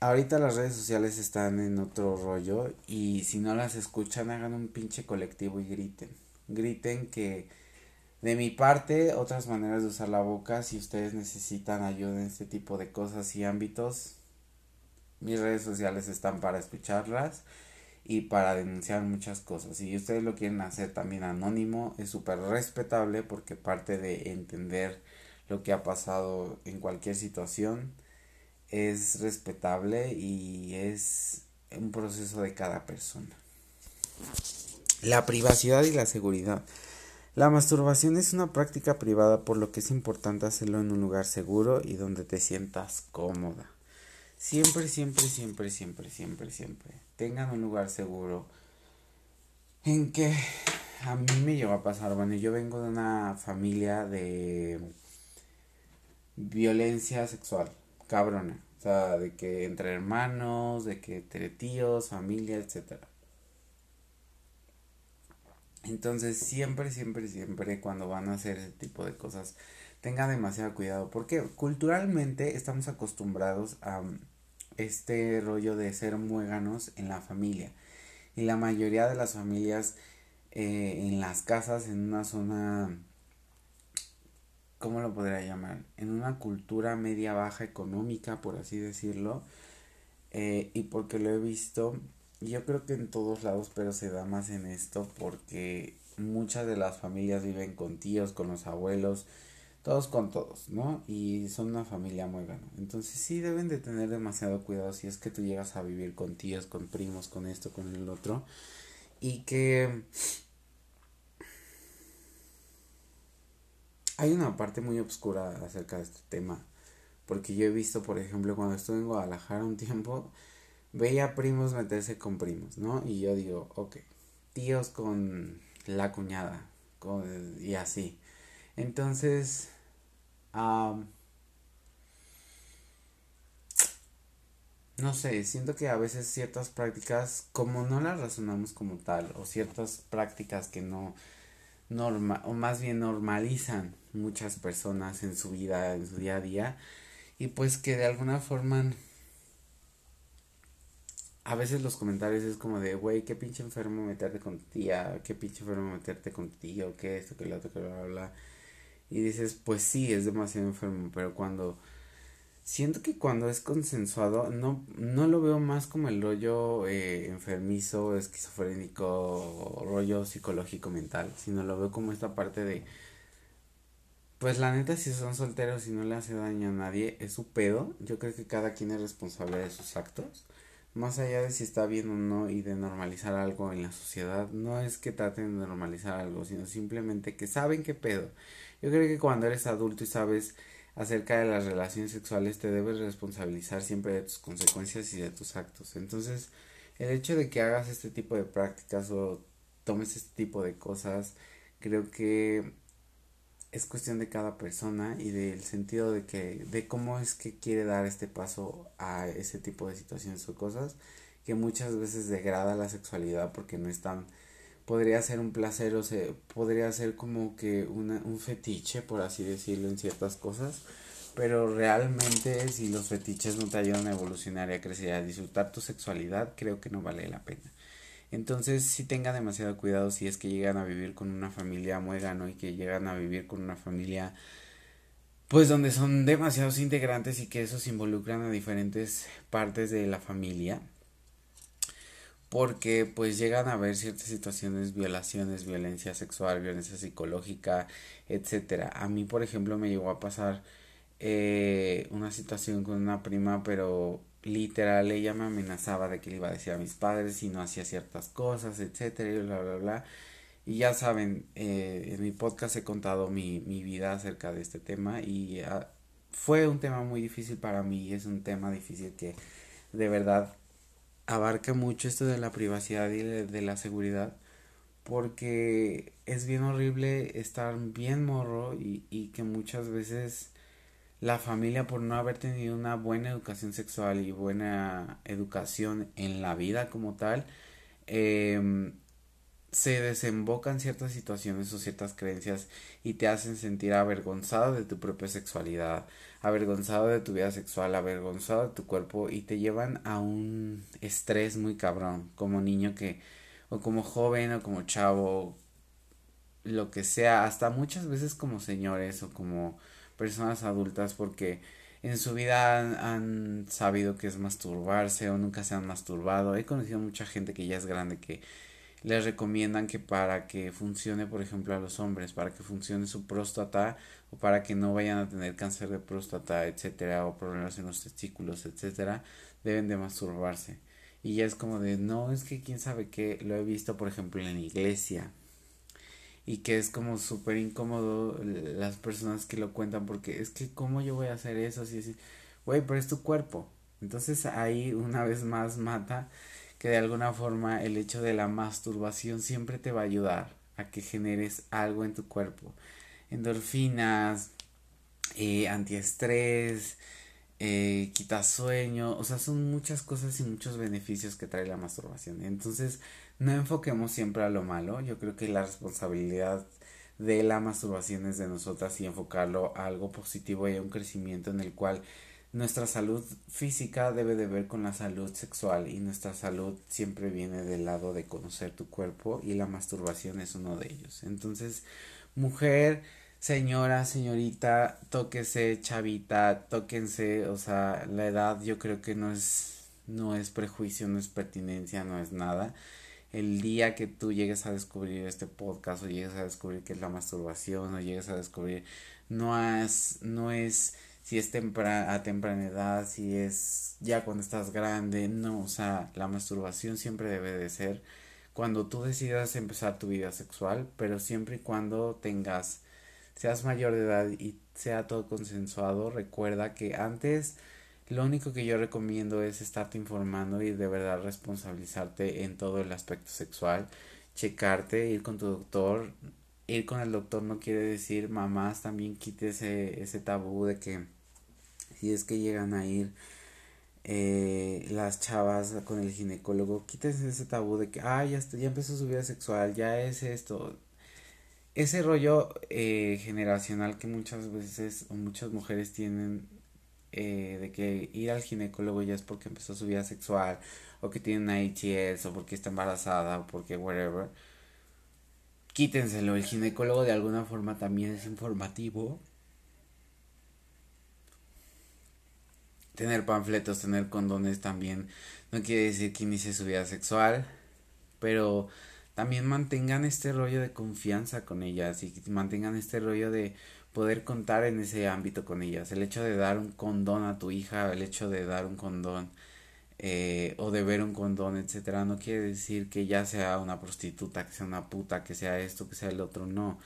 Ahorita las redes sociales están en otro rollo y si no las escuchan hagan un pinche colectivo y griten. Griten que De mi parte, otras maneras de usar la boca, si ustedes necesitan ayuda en este tipo de cosas y ámbitos, mis redes sociales están para escucharlas y para denunciar muchas cosas. Si ustedes lo quieren hacer también anónimo, es súper respetable porque parte de entender lo que ha pasado en cualquier situación es respetable y es un proceso de cada persona. La privacidad y la seguridad. La masturbación es una práctica privada por lo que es importante hacerlo en un lugar seguro y donde te sientas cómoda. Siempre, siempre, siempre, siempre, siempre, siempre. Tengan un lugar seguro en que a mí me llegó a pasar. Bueno, yo vengo de una familia de violencia sexual, cabrona. O sea, de que entre hermanos, de que entre tíos, familia, etcétera. Entonces siempre, siempre, siempre cuando van a hacer ese tipo de cosas, tengan demasiado cuidado porque culturalmente estamos acostumbrados a este rollo de ser muéganos en la familia. Y la mayoría de las familias eh, en las casas, en una zona, ¿cómo lo podría llamar? En una cultura media baja económica, por así decirlo. Eh, y porque lo he visto, yo creo que en todos lados, pero se da más en esto porque muchas de las familias viven con tíos, con los abuelos, todos con todos, ¿no? Y son una familia muy grande. Entonces sí deben de tener demasiado cuidado si es que tú llegas a vivir con tíos, con primos, con esto, con el otro. Y que hay una parte muy oscura acerca de este tema. Porque yo he visto, por ejemplo, cuando estuve en Guadalajara un tiempo, veía primos meterse con primos, ¿no? Y yo digo, ok, tíos con la cuñada, con, y así. Entonces, no sé, siento que a veces ciertas prácticas, como no las razonamos como tal, o ciertas prácticas que no norma, o más bien normalizan muchas personas en su vida, en su día a día, y pues que de alguna forma a veces los comentarios es como de, güey, qué pinche enfermo meterte con tía, qué pinche enfermo meterte con tu tío, qué esto, qué lo otro, qué bla, bla, bla. Y dices, pues sí, es demasiado enfermo, pero cuando... Siento que cuando es consensuado, no, no lo veo más como el rollo eh, enfermizo, esquizofrénico, rollo psicológico mental, sino lo veo como esta parte de, pues la neta, si son solteros y no le hace daño a nadie, es su pedo. Yo creo que cada quien es responsable de sus actos más allá de si está bien o no y de normalizar algo en la sociedad, no es que traten de normalizar algo, sino simplemente que saben qué pedo. Yo creo que cuando eres adulto y sabes acerca de las relaciones sexuales te debes responsabilizar siempre de tus consecuencias y de tus actos. Entonces, el hecho de que hagas este tipo de prácticas o tomes este tipo de cosas, creo que es cuestión de cada persona y del sentido de que de cómo es que quiere dar este paso a ese tipo de situaciones o cosas que muchas veces degrada la sexualidad porque no es tan podría ser un placer o se podría ser como que una, un fetiche por así decirlo en ciertas cosas pero realmente si los fetiches no te ayudan a evolucionar y a crecer a disfrutar tu sexualidad creo que no vale la pena. Entonces sí tenga demasiado cuidado si es que llegan a vivir con una familia muégano y que llegan a vivir con una familia pues donde son demasiados integrantes y que esos involucran a diferentes partes de la familia porque pues llegan a haber ciertas situaciones, violaciones, violencia sexual, violencia psicológica, etcétera. A mí, por ejemplo, me llegó a pasar eh, una situación con una prima, pero literal ella me amenazaba de que le iba a decir a mis padres si no hacía ciertas cosas, etcétera, y bla, bla, bla. Y ya saben, eh, en mi podcast he contado mi, mi vida acerca de este tema y ah, fue un tema muy difícil para mí es un tema difícil que de verdad abarca mucho esto de la privacidad y de la seguridad porque es bien horrible estar bien morro y, y que muchas veces la familia por no haber tenido una buena educación sexual y buena educación en la vida como tal, eh, se desembocan ciertas situaciones o ciertas creencias y te hacen sentir avergonzado de tu propia sexualidad, avergonzado de tu vida sexual, avergonzado de tu cuerpo y te llevan a un estrés muy cabrón como niño que o como joven o como chavo lo que sea, hasta muchas veces como señores o como personas adultas porque en su vida han, sabido que es masturbarse o nunca se han masturbado. He conocido mucha gente que ya es grande que les recomiendan que para que funcione, por ejemplo, a los hombres, para que funcione su próstata o para que no vayan a tener cáncer de próstata, etcétera, o problemas en los testículos, etcétera, deben de masturbarse. Y ya es como de, no, es que quién sabe qué, lo he visto, por ejemplo, en la iglesia. Y que es como súper incómodo las personas que lo cuentan porque es que, ¿cómo yo voy a hacer eso? Así, así, güey, pero es tu cuerpo. Entonces ahí una vez más mata que de alguna forma el hecho de la masturbación siempre te va a ayudar a que generes algo en tu cuerpo. Endorfinas, eh, antiestrés, eh, quita sueño, o sea, son muchas cosas y muchos beneficios que trae la masturbación. Entonces, no enfoquemos siempre a lo malo, yo creo que la responsabilidad de la masturbación es de nosotras y enfocarlo a algo positivo y a un crecimiento en el cual nuestra salud física debe de ver con la salud sexual y nuestra salud siempre viene del lado de conocer tu cuerpo y la masturbación es uno de ellos. Entonces, mujer, señora, señorita, tóquese, chavita, tóquense, o sea, la edad yo creo que no es no es prejuicio, no es pertinencia, no es nada. El día que tú llegues a descubrir este podcast o llegues a descubrir qué es la masturbación o llegues a descubrir no es no es si es a temprana edad, si es ya cuando estás grande, no, o sea, la masturbación siempre debe de ser cuando tú decidas empezar tu vida sexual, pero siempre y cuando tengas seas mayor de edad y sea todo consensuado, recuerda que antes lo único que yo recomiendo es estarte informando y de verdad responsabilizarte en todo el aspecto sexual, checarte, ir con tu doctor. Ir con el doctor no quiere decir mamás también quite ese, ese tabú de que si es que llegan a ir eh, las chavas con el ginecólogo, quítense ese tabú de que, ah, ya, ya empezó su vida sexual, ya es esto, ese rollo eh, generacional que muchas veces o muchas mujeres tienen eh, de que ir al ginecólogo ya es porque empezó su vida sexual o que tiene una ITS o porque está embarazada o porque whatever quítenselo. El ginecólogo de alguna forma también es informativo tener panfletos tener condones también no quiere decir que inicie su vida sexual pero también mantengan este rollo de confianza con ellas y mantengan este rollo de poder contar en ese ámbito con ellas. El hecho de dar un condón a tu hija, el hecho de dar un condón eh, o de ver un condón, etcétera, no quiere decir que ya sea una prostituta, que sea una puta, que sea esto, que sea el otro, no.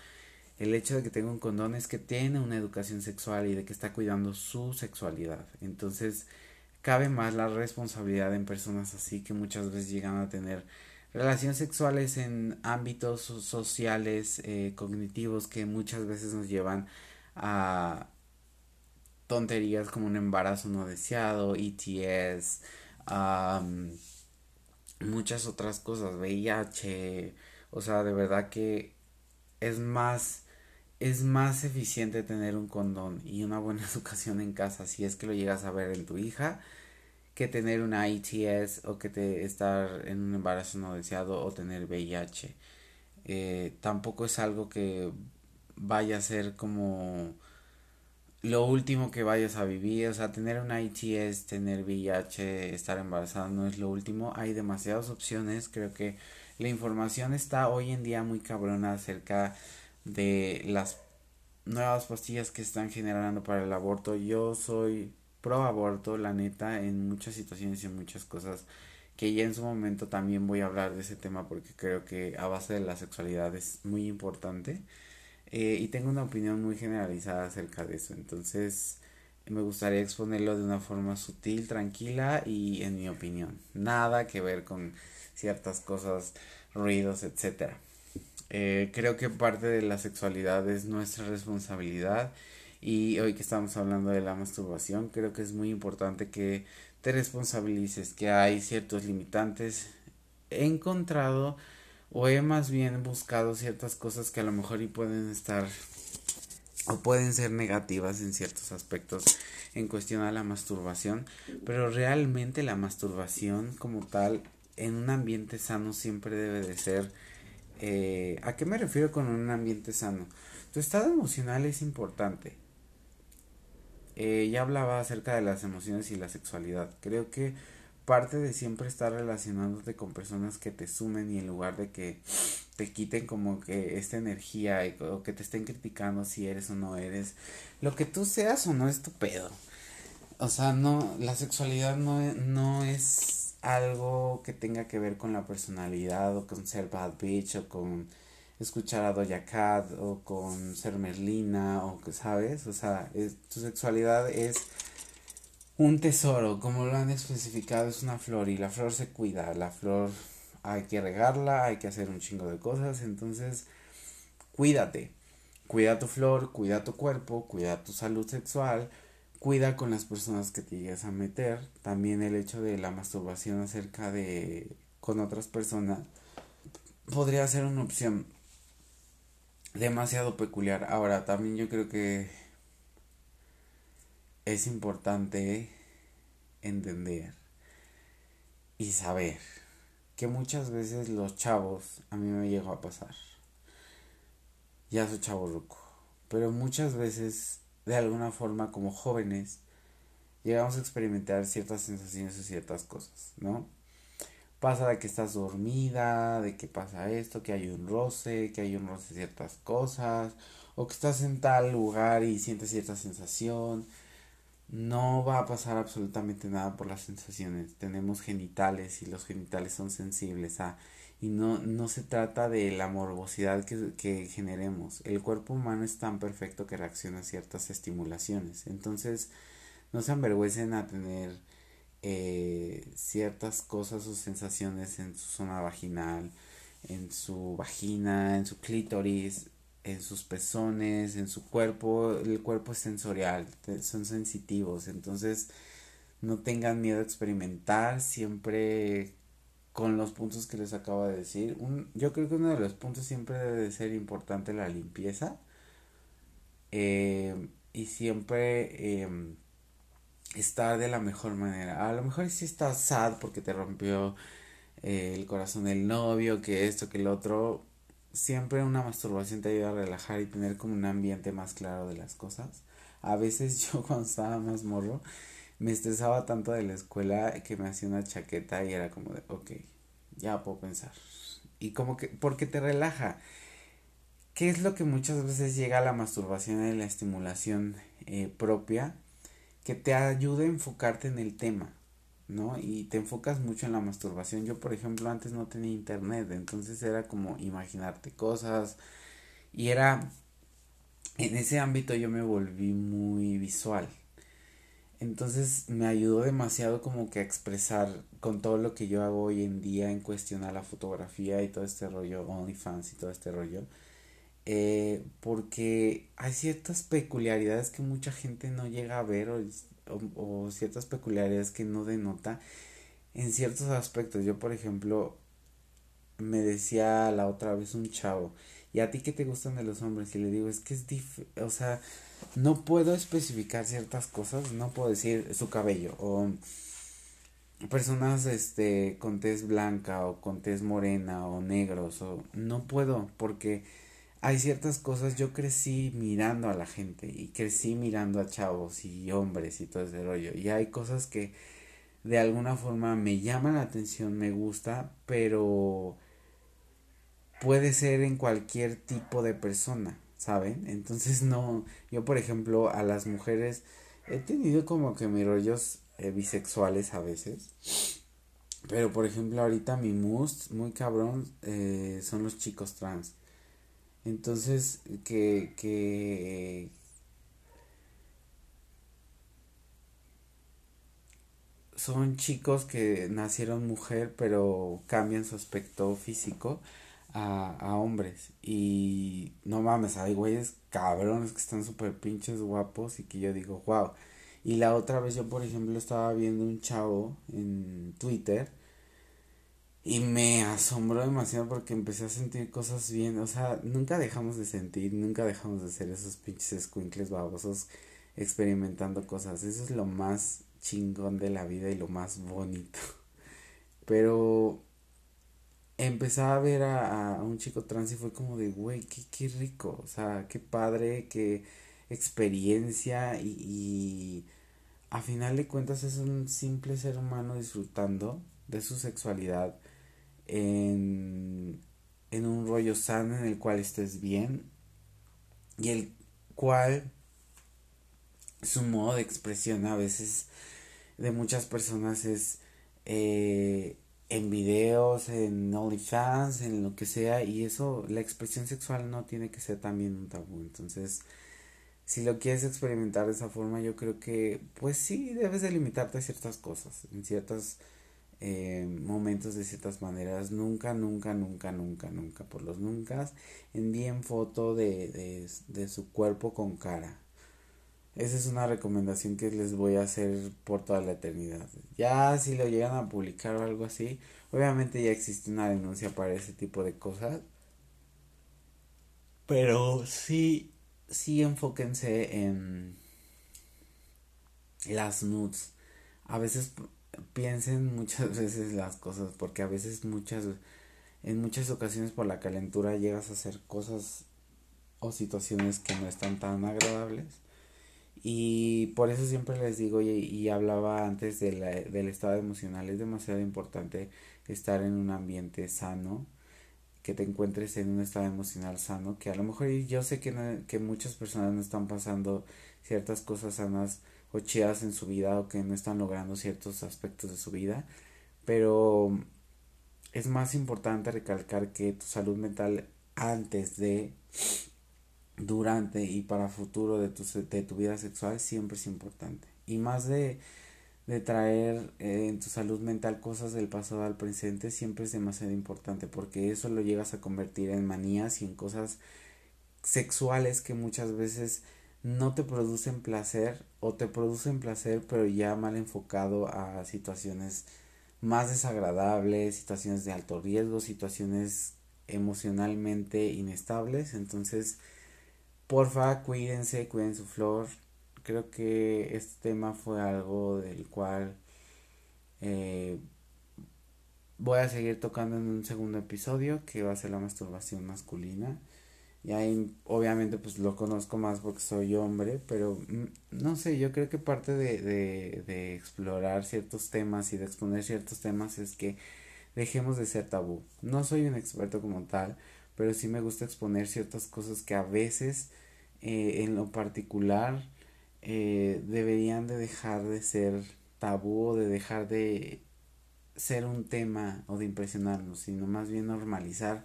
El hecho de que tenga un condón es que tiene una educación sexual y de que está cuidando su sexualidad. Entonces, cabe más la responsabilidad en personas así que muchas veces llegan a tener relaciones sexuales en ámbitos sociales, eh, cognitivos que muchas veces nos llevan a tonterías como un embarazo no deseado, ETS, muchas otras cosas, VIH, o sea, de verdad que es más es más eficiente tener un condón y una buena educación en casa si es que lo llegas a ver en tu hija que tener una ITS o que te estar en un embarazo no deseado o tener VIH. Eh, tampoco es algo que vaya a ser como lo último que vayas a vivir, o sea, tener una ITS, tener VIH, estar embarazada no es lo último, hay demasiadas opciones, creo que la información está hoy en día muy cabrona acerca de las nuevas pastillas que están generando para el aborto. Yo soy pro aborto, la neta, en muchas situaciones y en muchas cosas que ya en su momento también voy a hablar de ese tema porque creo que a base de la sexualidad es muy importante eh, y tengo una opinión muy generalizada acerca de eso entonces me gustaría exponerlo de una forma sutil, tranquila y en mi opinión nada que ver con ciertas cosas, ruidos, etcétera. Eh, creo que parte de la sexualidad es nuestra responsabilidad y hoy que estamos hablando de la masturbación, creo que es muy importante que te responsabilices, que hay ciertos limitantes. He encontrado o he más bien buscado ciertas cosas que a lo mejor y pueden estar o pueden ser negativas en ciertos aspectos en cuestión a la masturbación, pero realmente la masturbación como tal en un ambiente sano siempre debe de ser Eh, ¿A qué me refiero con un ambiente sano? Tu estado emocional es importante. Eh, ya hablaba acerca de las emociones y la sexualidad. Creo que parte de siempre estar relacionándote con personas que te sumen y en lugar de que te quiten como que esta energía o que te estén criticando si eres o no eres, lo que tú seas o no es tu pedo. O sea, no, la sexualidad no, no es algo que tenga que ver con la personalidad o con ser bad bitch o con escuchar a Doja Cat o con ser Merlina o que sabes, o sea, tu sexualidad es un tesoro, como lo han especificado, es una flor y la flor se cuida, la flor hay que regarla, hay que hacer un chingo de cosas, entonces cuídate, cuida tu flor, cuida tu cuerpo, cuida tu salud sexual, cuida con las personas que te llegues a meter, también el hecho de la masturbación acerca de con otras personas podría ser una opción demasiado peculiar. Ahora, también yo creo que es importante entender y saber que muchas veces los chavos, a mí me llegó a pasar, ya soy chavo ruco, pero muchas veces de alguna forma como jóvenes llegamos a experimentar ciertas sensaciones o ciertas cosas, ¿no? pasa de que estás dormida, de que pasa esto, que hay un roce, que hay un roce de ciertas cosas, o que estás en tal lugar y sientes cierta sensación. No va a pasar absolutamente nada por las sensaciones. Tenemos genitales y los genitales son sensibles a... Y no, no se trata de la morbosidad que, que generemos. El cuerpo humano es tan perfecto que reacciona a ciertas estimulaciones. Entonces, no se envergüencen a tener eh, ciertas cosas o sensaciones en su zona vaginal, en su vagina, en su clítoris, en sus pezones, en su cuerpo, el cuerpo es sensorial, son sensitivos, entonces no tengan miedo a experimentar, siempre con los puntos que les acabo de decir. Un, yo creo que uno de los puntos siempre debe ser importante la limpieza. Eh, y siempre em, estar de la mejor manera. A lo mejor si estás sad porque te rompió eh, el corazón del novio, que esto, que el otro. Siempre una masturbación te ayuda a relajar y tener como un ambiente más claro de las cosas. A veces yo cuando estaba más morro me estresaba tanto de la escuela que me hacía una chaqueta y era como de, ok, ya puedo pensar. Y como que, porque te relaja. ¿Qué es lo que muchas veces llega a la masturbación y la estimulación eh, propia? que te ayude a enfocarte en el tema, ¿no? Y te enfocas mucho en la masturbación. Yo, por ejemplo, antes no tenía internet, entonces era como imaginarte cosas y era en ese ámbito yo me volví muy visual. Entonces me ayudó demasiado como que a expresar con todo lo que yo hago hoy en día en cuestión a la fotografía y todo este rollo, OnlyFans y todo este rollo eh, porque hay ciertas peculiaridades que mucha gente no llega a ver o, ciertas peculiaridades que no denota en ciertos aspectos. Yo, por ejemplo, me decía la otra vez un chavo, ¿y a ti qué te gustan de los hombres? Y le digo, es que es dif o sea, no puedo especificar ciertas cosas, no puedo decir su cabello o personas este con tez blanca o con tez morena o negros o no puedo porque hay ciertas cosas, yo crecí mirando a la gente y crecí mirando a chavos y hombres y todo ese rollo. Y hay cosas que de alguna forma me llaman la atención, me gusta, pero puede ser en cualquier tipo de persona, ¿saben? Entonces no, yo por ejemplo a las mujeres he tenido como que mis rollos eh, bisexuales a veces. Pero por ejemplo ahorita mi must muy cabrón eh, son los chicos trans. Entonces, que, que son chicos que nacieron mujer pero cambian su aspecto físico a, a hombres y no mames, hay güeyes cabrones que están súper pinches guapos y que yo digo, wow. Y la otra vez yo, por ejemplo, estaba viendo un chavo en Twitter y me asombró demasiado porque empecé a sentir cosas bien. O sea, nunca dejamos de sentir, nunca dejamos de ser esos pinches escuincles babosos experimentando cosas. Eso es lo más chingón de la vida y lo más bonito. Pero empezaba a ver a, a un chico trans y fue como de, güey, qué, qué rico, o sea, qué padre, qué experiencia y, y a final de cuentas es un simple ser humano disfrutando de su sexualidad en, en un rollo sano en el cual estés bien y el cual su modo de expresión a veces de muchas personas es eh, en videos, en OnlyFans, en lo que sea, y eso, la expresión sexual no tiene que ser también un tabú. Entonces, si lo quieres experimentar de esa forma, yo creo que, pues sí, debes de limitarte a ciertas cosas, en ciertos eh, momentos, de ciertas maneras. Nunca, nunca, nunca, nunca, nunca, por los nunca, envíen foto de, de, de su cuerpo con cara. Esa es una recomendación que les voy a hacer por toda la eternidad. Ya si lo llegan a publicar o algo así, obviamente ya existe una denuncia para ese tipo de cosas. Pero sí, sí enfóquense en las nudes. A veces piensen muchas veces las cosas, porque a veces muchas, en muchas ocasiones por la calentura llegas a hacer cosas o situaciones que no están tan agradables y por eso siempre les digo y, y hablaba antes de del estado emocional, es demasiado importante estar en un ambiente sano, que te encuentres en un estado emocional sano, que a lo mejor yo sé que, que muchas personas no están pasando ciertas cosas sanas o chidas en su vida o que no están logrando ciertos aspectos de su vida, pero es más importante recalcar que tu salud mental antes de durante y para futuro de tu, de tu vida sexual siempre es importante. Y más de, de traer eh, en tu salud mental cosas del pasado al presente siempre es demasiado importante porque eso lo llegas a convertir en manías y en cosas sexuales que muchas veces no te producen placer o te producen placer pero ya mal enfocado a situaciones más desagradables, situaciones de alto riesgo, situaciones emocionalmente inestables, entonces Porfa, cuídense, cuiden su flor. Creo que este tema fue algo del cual eh, voy a seguir tocando en un segundo episodio que va a ser la masturbación masculina. Y ahí obviamente pues lo conozco más porque soy hombre, pero mm, no sé, yo creo que parte de, de, de explorar ciertos temas y de exponer ciertos temas es que dejemos de ser tabú. No soy un experto como tal, pero sí me gusta exponer ciertas cosas que a veces eh, en lo particular eh, deberían de dejar de ser tabú o de dejar de ser un tema o de impresionarnos, sino más bien normalizar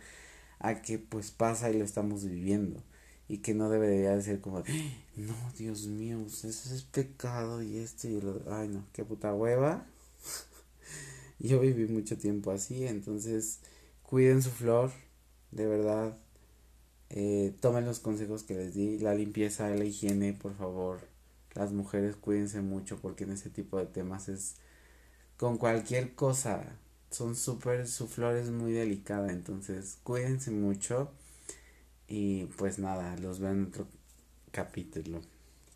a que pues pasa y lo estamos viviendo y que no debería de ser como no Dios mío eso es pecado y esto y lo ay no qué puta hueva yo viví mucho tiempo así entonces cuiden su flor de verdad, eh, tomen los consejos que les di, la limpieza, la higiene, por favor. Las mujeres cuídense mucho porque en ese tipo de temas es con cualquier cosa. Son súper, su flor es muy delicada, entonces cuídense mucho. Y pues nada, los veo en otro capítulo.